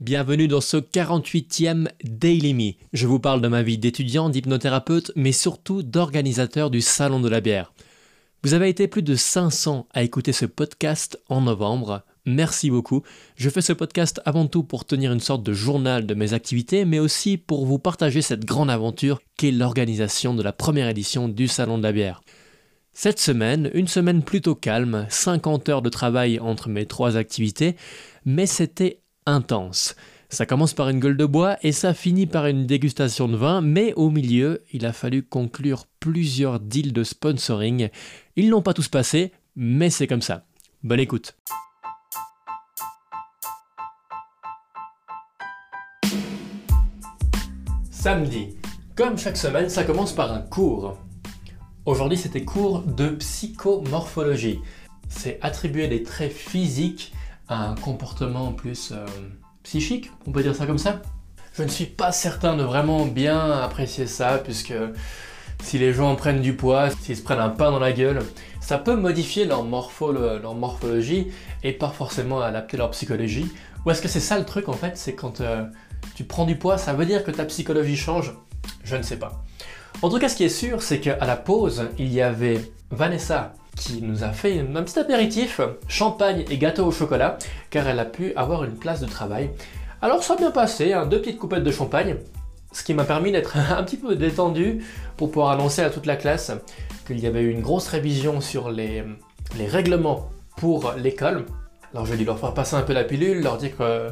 Bienvenue dans ce 48e Daily Me. Je vous parle de ma vie d'étudiant, d'hypnothérapeute, mais surtout d'organisateur du Salon de la bière. Vous avez été plus de 500 à écouter ce podcast en novembre. Merci beaucoup. Je fais ce podcast avant tout pour tenir une sorte de journal de mes activités, mais aussi pour vous partager cette grande aventure qu'est l'organisation de la première édition du Salon de la bière. Cette semaine, une semaine plutôt calme, 50 heures de travail entre mes trois activités, mais c'était intense. Ça commence par une gueule de bois et ça finit par une dégustation de vin, mais au milieu, il a fallu conclure plusieurs deals de sponsoring. Ils n'ont pas tous passé, mais c'est comme ça. Bonne écoute. Samedi. Comme chaque semaine, ça commence par un cours. Aujourd'hui, c'était cours de psychomorphologie. C'est attribuer des traits physiques un comportement plus euh, psychique, on peut dire ça comme ça. Je ne suis pas certain de vraiment bien apprécier ça, puisque si les gens prennent du poids, s'ils se prennent un pain dans la gueule, ça peut modifier leur, morphologie et pas forcément adapter leur psychologie. Ou est-ce que c'est ça le truc en fait? C'est quand euh, tu prends du poids, ça veut dire que ta psychologie change? Je ne sais pas. En tout cas, ce qui est sûr, c'est qu'à la pause, il y avait Vanessa qui nous a fait un petit apéritif, champagne et gâteau au chocolat, car elle a pu avoir une place de travail. Alors ça a bien passé, hein, deux petites coupettes de champagne, ce qui m'a permis d'être un petit peu détendu pour pouvoir annoncer à toute la classe qu'il y avait eu une grosse révision sur les, règlements pour l'école. Alors j'ai dû leur faire passer un peu la pilule, leur dire que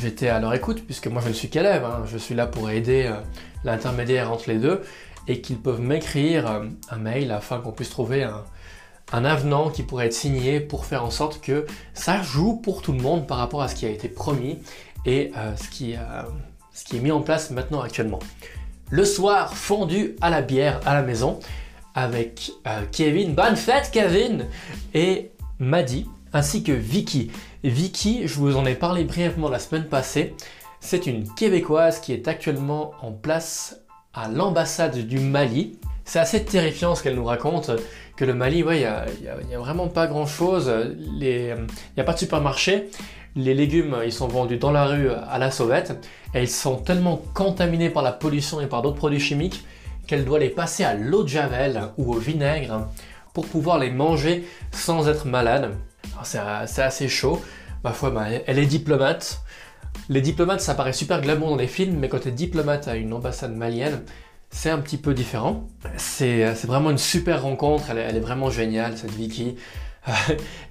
j'étais à leur écoute, puisque moi je ne suis qu'élève, hein. je suis là pour aider euh, l'intermédiaire entre les deux, et qu'ils peuvent m'écrire euh, un mail afin qu'on puisse trouver un, un avenant qui pourrait être signé pour faire en sorte que ça joue pour tout le monde par rapport à ce qui a été promis et euh, ce, qui, ce qui est mis en place maintenant actuellement. Le soir, fondu à la bière à la maison avec euh, Kevin, bonne fête Kevin, et Maddy, ainsi que Vicky. Vicky, je vous en ai parlé brièvement la semaine passée, c'est une Québécoise qui est actuellement en place à l'ambassade du Mali. C'est assez terrifiant ce qu'elle nous raconte que le Mali, ouais, il n'y a, vraiment pas grand chose. Il n'y a pas de supermarché. Les légumes, ils sont vendus dans la rue à la sauvette. Et ils sont tellement contaminés par la pollution et par d'autres produits chimiques qu'elle doit les passer à l'eau de javel ou au vinaigre pour pouvoir les manger sans être malade. C'est assez chaud. Ma foi, elle est diplomate. Les diplomates, ça paraît super glamour dans les films, mais quand tu es diplomate à une ambassade malienne, c'est un petit peu différent. C'est vraiment une super rencontre, elle est, vraiment géniale cette Vicky.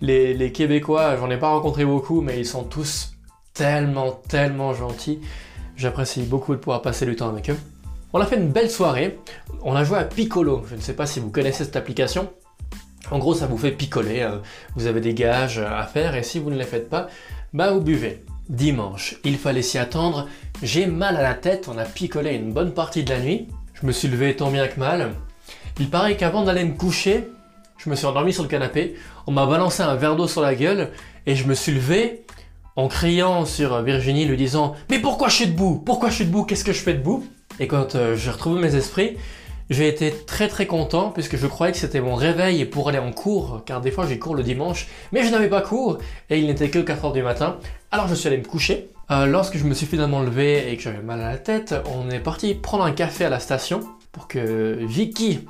les, Québécois, j'en ai pas rencontré beaucoup, mais ils sont tous tellement, tellement gentils. J'apprécie beaucoup de pouvoir passer du temps avec eux. On a fait une belle soirée, on a joué à Piccolo, je ne sais pas si vous connaissez cette application. En gros, ça vous fait picoler, hein. vous avez des gages à faire et si vous ne les faites pas, bah vous buvez. Dimanche, il fallait s'y attendre, j'ai mal à la tête, on a picolé une bonne partie de la nuit, je me suis levé tant bien que mal. Il paraît qu'avant d'aller me coucher, je me suis endormi sur le canapé, on m'a balancé un verre d'eau sur la gueule et je me suis levé en criant sur Virginie, lui disant Mais pourquoi je suis debout? Pourquoi je suis debout? Qu'est-ce que je fais debout? Et quand euh, j'ai retrouvé mes esprits, j'ai été très très content puisque je croyais que c'était mon réveil pour aller en cours, car des fois j'ai cours le dimanche, mais je n'avais pas cours et il n'était que 4h du matin. Alors je suis allé me coucher euh, lorsque je me suis finalement levé et que j'avais mal à la tête, on est parti prendre un café à la station pour que Vicky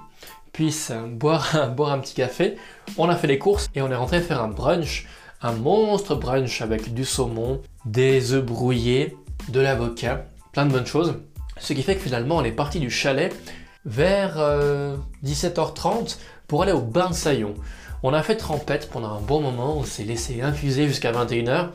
puisse boire boire un petit café. On a fait les courses et on est rentré faire un brunch, un monstre brunch avec du saumon, des œufs brouillés, de l'avocat, plein de bonnes choses. Ce qui fait que finalement on est parti du chalet vers 17h30 euh, pour aller au bain de Saillon. On a fait trempette pendant un bon moment, on s'est laissé infuser jusqu'à 21h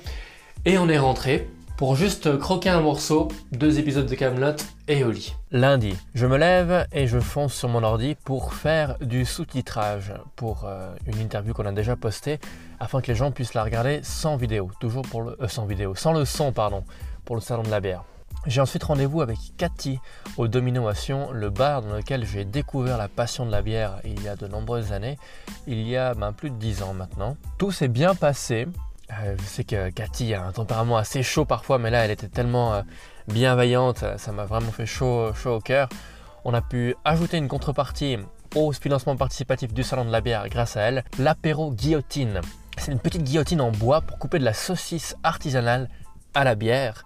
et on est rentré pour juste croquer un morceau, deux épisodes de Camelot et au lit. Lundi, je me lève et je fonce sur mon ordi pour faire du sous-titrage pour euh, une interview qu'on a déjà postée afin que les gens puissent la regarder sans vidéo, toujours euh, sans vidéo, sans le son pardon, pour le salon de la bière. J'ai ensuite rendez-vous avec Cathy au Dominoation, le bar dans lequel j'ai découvert la passion de la bière il y a de nombreuses années, il y a ben, plus de 10 ans maintenant. Tout s'est bien passé, euh, je sais que Cathy a un tempérament assez chaud parfois, mais là, elle était tellement euh, bienveillante, ça m'a vraiment fait chaud, chaud au cœur. On a pu ajouter une contrepartie au financement participatif du Salon de la bière grâce à elle, l'apéro guillotine. C'est une petite guillotine en bois pour couper de la saucisse artisanale à la bière,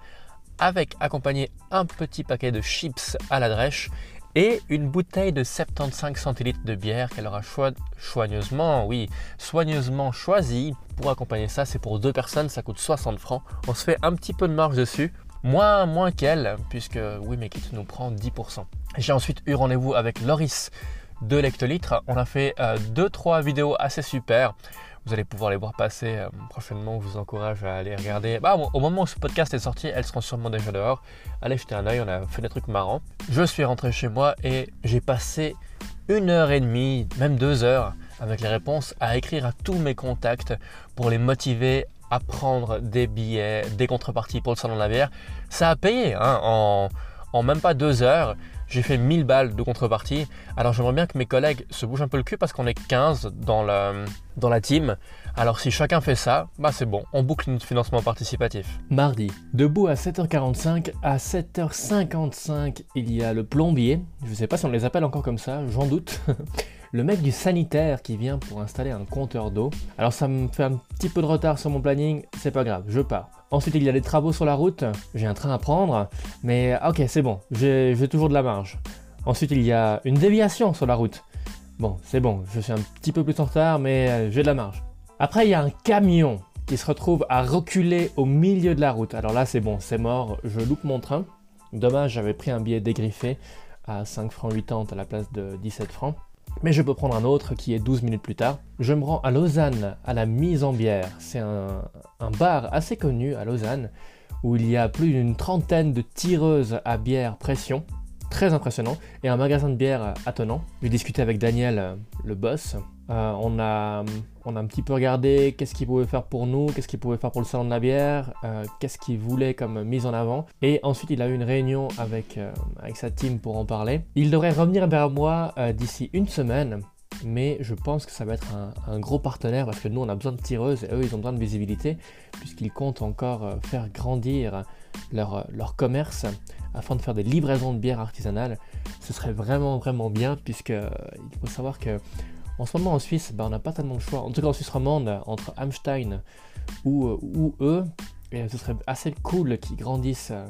avec accompagné un petit paquet de chips à la drèche et une bouteille de 75 centilitres de bière qu'elle aura soigneusement, oui, soigneusement choisie pour accompagner ça. C'est pour deux personnes, ça coûte 60 francs. On se fait un petit peu de marge dessus. Moins, moins qu'elle, puisque oui, mais qui nous prend 10%. J'ai ensuite eu rendez-vous avec Loris de Lectolitre. On a fait 2-3 euh, vidéos assez super. Vous allez pouvoir les voir passer euh, prochainement. Je vous encourage à aller regarder. Bah, au moment où ce podcast est sorti, elles seront sûrement déjà dehors. Allez jeter un oeil, on a fait des trucs marrants. Je suis rentré chez moi et j'ai passé une heure et demie, même deux heures, avec les réponses, à écrire à tous mes contacts pour les motiver à prendre des billets, des contreparties pour le salon de la bière. Ça a payé hein, en, en même pas deux heures j'ai fait 1000 balles de contrepartie. Alors j'aimerais bien que mes collègues se bougent un peu le cul parce qu'on est 15 dans la, team. Alors si chacun fait ça, bah c'est bon, on boucle notre financement participatif. Mardi, debout à 7h45, à 7h55, il y a le plombier. Je ne sais pas si on les appelle encore comme ça, j'en doute. le mec du sanitaire qui vient pour installer un compteur d'eau. Alors ça me fait un petit peu de retard sur mon planning, c'est pas grave, je pars. Ensuite, il y a des travaux sur la route, j'ai un train à prendre, mais ok, c'est bon, j'ai toujours de la marge. Ensuite, il y a une déviation sur la route. Bon, c'est bon, je suis un petit peu plus en retard, mais euh, j'ai de la marge. Après, il y a un camion qui se retrouve à reculer au milieu de la route. Alors là, c'est bon, c'est mort, je loupe mon train. Dommage, j'avais pris un billet dégriffé à 5 francs 80 à la place de 17 francs. Mais je peux prendre un autre qui est 12 minutes plus tard. Je me rends à Lausanne, à la Mise en Bière. C'est un, bar assez connu à Lausanne où il y a plus d'une trentaine de tireuses à bière pression. Très impressionnant. Et un magasin de bière attenant. J'ai discuté avec Daniel, le boss, euh, on, a, on a un petit peu regardé qu'est-ce qu'il pouvait faire pour nous, qu'est-ce qu'il pouvait faire pour le salon de la bière, euh, qu'est-ce qu'il voulait comme mise en avant. Et ensuite, il a eu une réunion avec, euh, avec sa team pour en parler. Il devrait revenir vers moi d'ici une semaine. Mais je pense que ça va être un, gros partenaire parce que nous on a besoin de tireuses et eux ils ont besoin de visibilité puisqu'ils comptent encore faire grandir leur, leur commerce afin de faire des livraisons de bière artisanales. Ce serait vraiment vraiment bien puisque il faut savoir que en ce moment en Suisse, bah, on n'a pas tellement de choix. En tout cas en Suisse romande, entre Amstein ou, euh, ou eux, et ce serait assez cool qu'ils grandissent euh,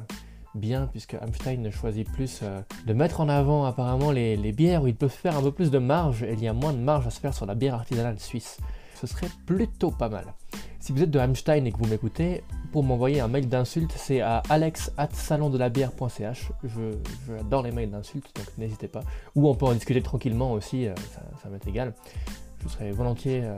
bien, puisque Amstein choisit plus euh, de mettre en avant apparemment les, les, bières où ils peuvent faire un peu plus de marge, et il y a moins de marge à se faire sur la bière artisanale suisse. Ce serait plutôt pas mal. Si vous êtes de Hamstein et que vous m'écoutez, pour m'envoyer un mail d'insulte, c'est à alex.salondelabière.ch. Je, j'adore les mails d'insultes, donc n'hésitez pas. Ou on peut en discuter tranquillement aussi, euh, ça, m'est égal. Je serais volontiers euh,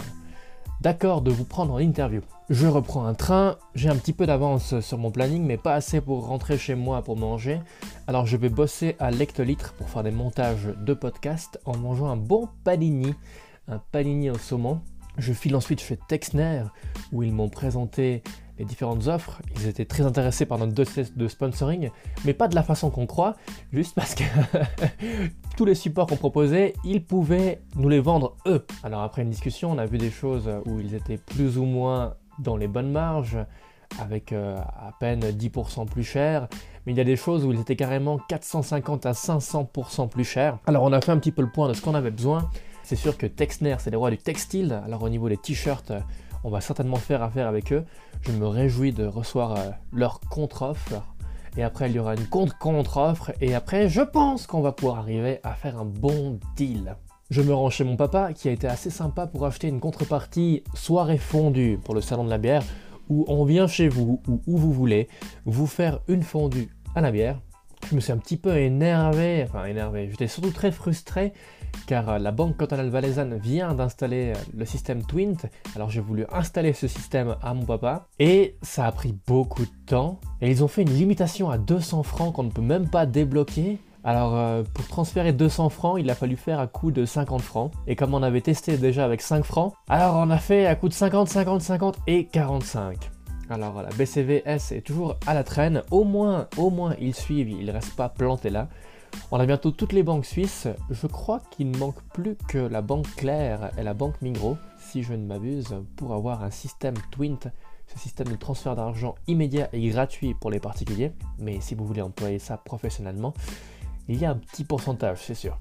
d'accord de vous prendre en interview. Je reprends un train, j'ai un petit peu d'avance sur mon planning, mais pas assez pour rentrer chez moi pour manger. Alors je vais bosser à l'hectolitre pour faire des montages de podcast en mangeant un bon panini, un panini au saumon. Je file ensuite chez Texner où ils m'ont présenté les différentes offres. Ils étaient très intéressés par notre dossier de sponsoring, mais pas de la façon qu'on croit, juste parce que tous les supports qu'on proposait, ils pouvaient nous les vendre eux. Alors après une discussion, on a vu des choses où ils étaient plus ou moins dans les bonnes marges, avec euh, à peine 10% plus cher, mais il y a des choses où ils étaient carrément 450 à 500% plus cher. Alors on a fait un petit peu le point de ce qu'on avait besoin. C'est sûr que Texner, c'est les rois du textile. Alors au niveau des t-shirts, on va certainement faire affaire avec eux. Je me réjouis de recevoir euh, leur contre-offre. Et après, il y aura une contre-contre-offre. Et après, je pense qu'on va pouvoir arriver à faire un bon deal. Je me rends chez mon papa qui a été assez sympa pour acheter une contrepartie soirée fondue pour le salon de la bière où on vient chez vous ou où vous voulez vous faire une fondue à la bière. Je me suis un petit peu énervé, enfin énervé, j'étais surtout très frustré car euh, la banque cantonale valaisanne vient d'installer euh, le système Twint. Alors j'ai voulu installer ce système à mon papa et ça a pris beaucoup de temps. Et ils ont fait une limitation à 200 francs qu'on ne peut même pas débloquer. Alors euh, pour transférer 200 francs, il a fallu faire à coût de 50 francs. Et comme on avait testé déjà avec 5 francs, alors on a fait à coût de 50, 50, 50 et 45. Alors la BCVS est toujours à la traîne. Au moins, au moins ils suivent, ils ne restent pas plantés là. On a bientôt toutes les banques suisses. Je crois qu'il ne manque plus que la banque Claire et la banque Migros, si je ne m'abuse, pour avoir un système Twint, ce système de transfert d'argent immédiat et gratuit pour les particuliers. Mais si vous voulez employer ça professionnellement, il y a un petit pourcentage, c'est sûr.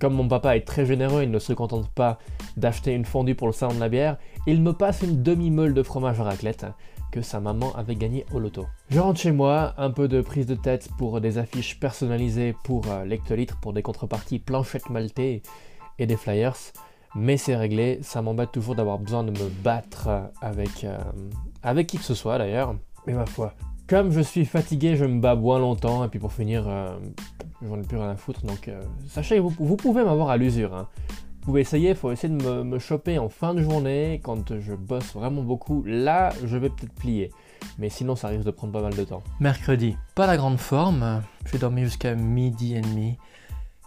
Comme mon papa est très généreux, il ne se contente pas d'acheter une fondue pour le salon de la bière, il me passe une demi-meule de fromage à raclette que sa maman avait gagné au loto. Je rentre chez moi, un peu de prise de tête pour des affiches personnalisées pour euh, lectolitres, pour des contreparties planchettes maltais et des flyers, mais c'est réglé, ça m'embête toujours d'avoir besoin de me battre avec, euh, avec qui que ce soit d'ailleurs, mais ma foi. Comme je suis fatigué, je me bats bien longtemps, et puis pour finir, euh, j'en ai plus rien à foutre, donc sachez, vous, vous pouvez m'avoir à l'usure. Hein. Vous pouvez essayer, il faut essayer de me, me, choper en fin de journée, quand je bosse vraiment beaucoup. Là, je vais peut-être plier. Mais sinon, ça risque de prendre pas mal de temps. Mercredi, pas la grande forme. J'ai dormi jusqu'à midi et demi.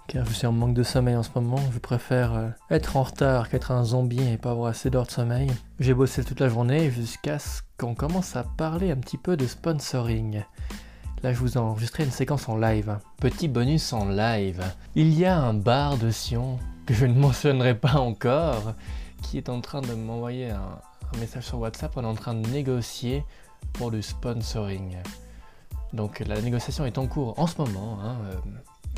Car je suis en manque de sommeil en ce moment. Je préfère euh, être en retard qu'être un zombie et pas avoir assez d'heures de sommeil. J'ai bossé toute la journée jusqu'à ce qu'on commence à parler un petit peu de sponsoring. Là, je vous ai enregistré une séquence en live. Petit bonus en live. Il y a un bar de Sion que je ne mentionnerai pas encore, qui est en train de m'envoyer un, message sur WhatsApp. On est en train de négocier pour du sponsoring. Donc la négociation est en cours en ce moment. Hein, euh,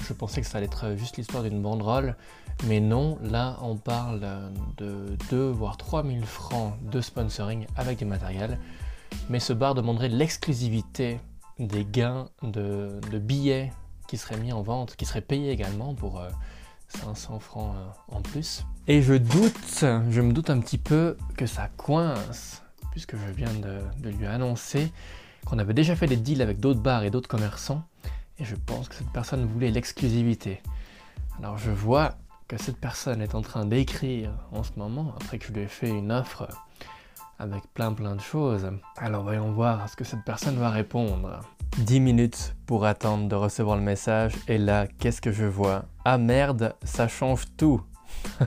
je pensais que ça allait être juste l'histoire d'une banderole, mais non, là on parle de 2 voire 3 000 francs de sponsoring avec du matériel. Mais ce bar demanderait l'exclusivité des gains de, billets qui seraient mis en vente, qui seraient payés également pour, euh, 500 francs euh, en plus. Et je doute, je me doute un petit peu que ça coince, puisque je viens de, lui annoncer qu'on avait déjà fait des deals avec d'autres bars et d'autres commerçants, et je pense que cette personne voulait l'exclusivité. Alors je vois que cette personne est en train d'écrire en ce moment, après que je lui ai fait une offre avec plein plein de choses. Alors voyons voir ce que cette personne va répondre. 10 minutes pour attendre de recevoir le message et là, qu'est-ce que je vois? Ah merde, ça change tout.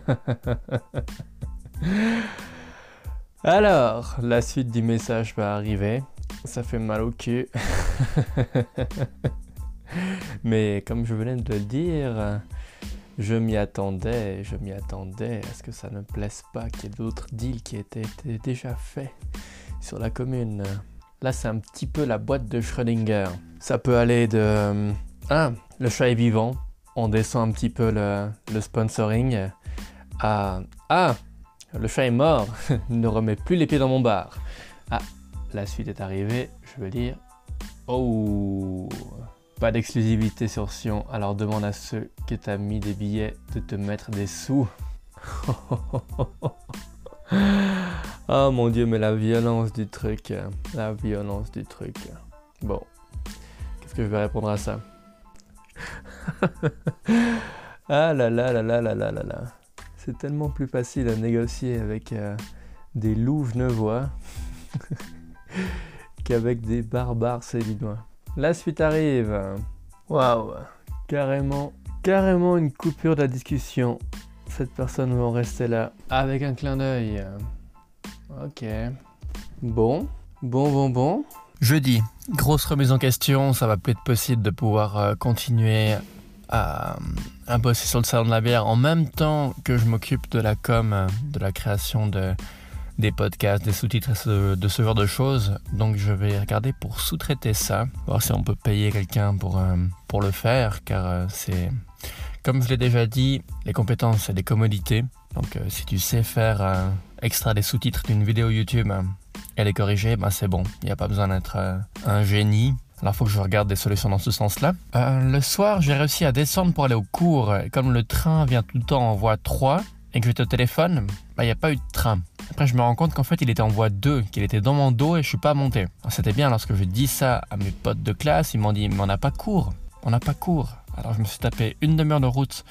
Alors, la suite du message va arriver. Ça fait mal au cul. Mais comme je venais de le dire, je m'y attendais, je m'y attendais à ce que ça ne plaise pas qu'il y ait d'autres deals qui étaient déjà faits sur la commune. Là, c'est un petit peu la boîte de Schrödinger. Ça peut aller de... Ah, le chat est vivant. On descend un petit peu le, sponsoring. À... Ah, le chat est mort. ne remets plus les pieds dans mon bar. Ah, la suite est arrivée. Je veux dire... Oh Pas d'exclusivité sur Sion. Alors demande à ceux qui t'ont mis des billets de te mettre des sous. Oh mon dieu, mais la violence du truc. La violence du truc. Bon. Qu'est-ce que je vais répondre à ça? Ah là là là là là là là là. C'est tellement plus facile à négocier avec euh, des loups genevois qu'avec des barbares célinois. La suite arrive. Waouh. Carrément, carrément une coupure de la discussion. Cette personne va en rester là avec un clin d'œil. Ok. Bon, bon, bon, bon. Jeudi, grosse remise en question, ça va plus être possible de pouvoir euh, continuer à, bosser sur le salon de la bière en même temps que je m'occupe de la com, de la création de, des podcasts, des sous-titres, de ce genre de choses. Donc je vais regarder pour sous-traiter ça, voir si on peut payer quelqu'un pour, euh, le faire, car euh, c'est, comme je l'ai déjà dit, les compétences, c'est des commodités. Donc si tu sais faire extraire des sous-titres d'une vidéo YouTube et les corriger, ben c'est bon. Il n'y a pas besoin d'être euh, un génie. Alors, faut que je regarde des solutions dans ce sens-là. Euh, le soir, j'ai réussi à descendre pour aller au cours. comme le train vient tout le temps en voie 3 et que j'étais au téléphone, ben, il n'y a pas eu de train. Après, je me rends compte qu'en fait, il était en voie 2, qu'il était dans mon dos et je suis pas monté. C'était bien lorsque je dis ça à mes potes de classe, ils m'ont dit, mais on n'a pas cours. On n'a pas cours. Alors, je me suis tapé une demi-heure de route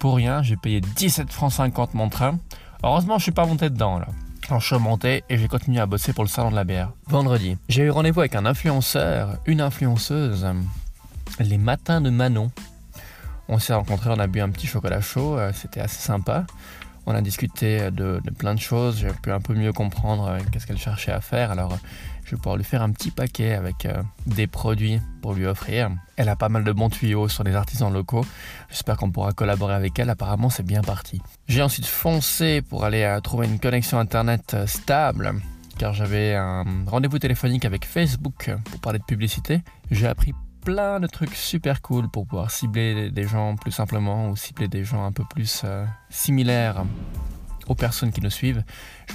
pour rien. J'ai payé 17 francs 50 mon train. Heureusement, je suis pas monté dedans là. Alors, je suis monté et j'ai continué à bosser pour le salon de la bière. Vendredi, j'ai eu rendez-vous avec un influenceur, une influenceuse, les matins de Manon. On s'est rencontrés, on a bu un petit chocolat chaud, euh, c'était assez sympa. On a discuté de, plein de choses, j'ai pu un peu mieux comprendre euh, qu'est-ce qu'elle cherchait à faire. Alors, je vais pouvoir lui faire un petit paquet avec euh, des produits pour lui offrir. Elle a pas mal de bons tuyaux sur les artisans locaux. J'espère qu'on pourra collaborer avec elle. Apparemment, c'est bien parti. J'ai ensuite foncé pour aller euh, trouver une connexion internet euh, stable car j'avais un rendez-vous téléphonique avec Facebook pour parler de publicité. J'ai appris plein de trucs super cool pour pouvoir cibler des gens plus simplement ou cibler des gens un peu plus similaires aux personnes qui nous suivent.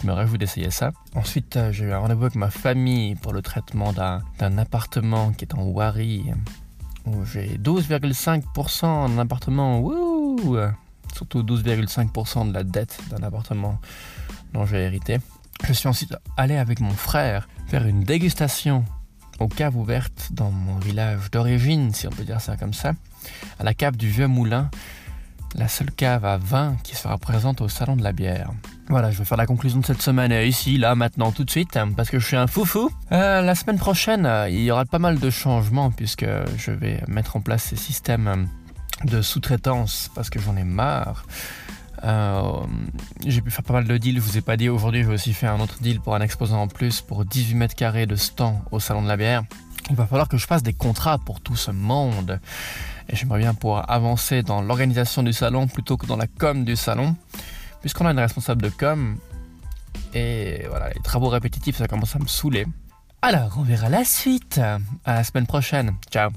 Je me réjouis d'essayer ça. Ensuite, euh, j'ai eu un rendez-vous avec ma famille pour le traitement d'un appartement qui est en Wari, où j'ai 12,5% d'un appartement. Wouh Surtout 12,5% de la dette d'un appartement dont j'ai hérité. Je suis ensuite allé avec mon frère faire une dégustation aux caves ouvertes dans mon village d'origine, si on peut dire ça comme ça, à la cave du Vieux Moulin, la seule cave à vin qui sera présente au Salon de la bière. Voilà, je vais faire la conclusion de cette semaine ici, là, maintenant, tout de suite, parce que je suis un foufou. Euh, la semaine prochaine, il y aura pas mal de changements puisque je vais mettre en place ces systèmes de sous-traitance parce que j'en ai marre. Euh, j'ai pu faire pas mal de deals, je vous ai pas dit aujourd'hui, j'ai aussi fait un autre deal pour un exposant en plus pour 18 mètres carrés de stand au salon de la bière. Il va falloir que je fasse des contrats pour tout ce monde. Et j'aimerais bien pouvoir avancer dans l'organisation du salon plutôt que dans la com du salon, puisqu'on a une responsable de com. Et voilà, les travaux répétitifs, ça commence à me saouler. Alors, on verra la suite. À la semaine prochaine. Ciao.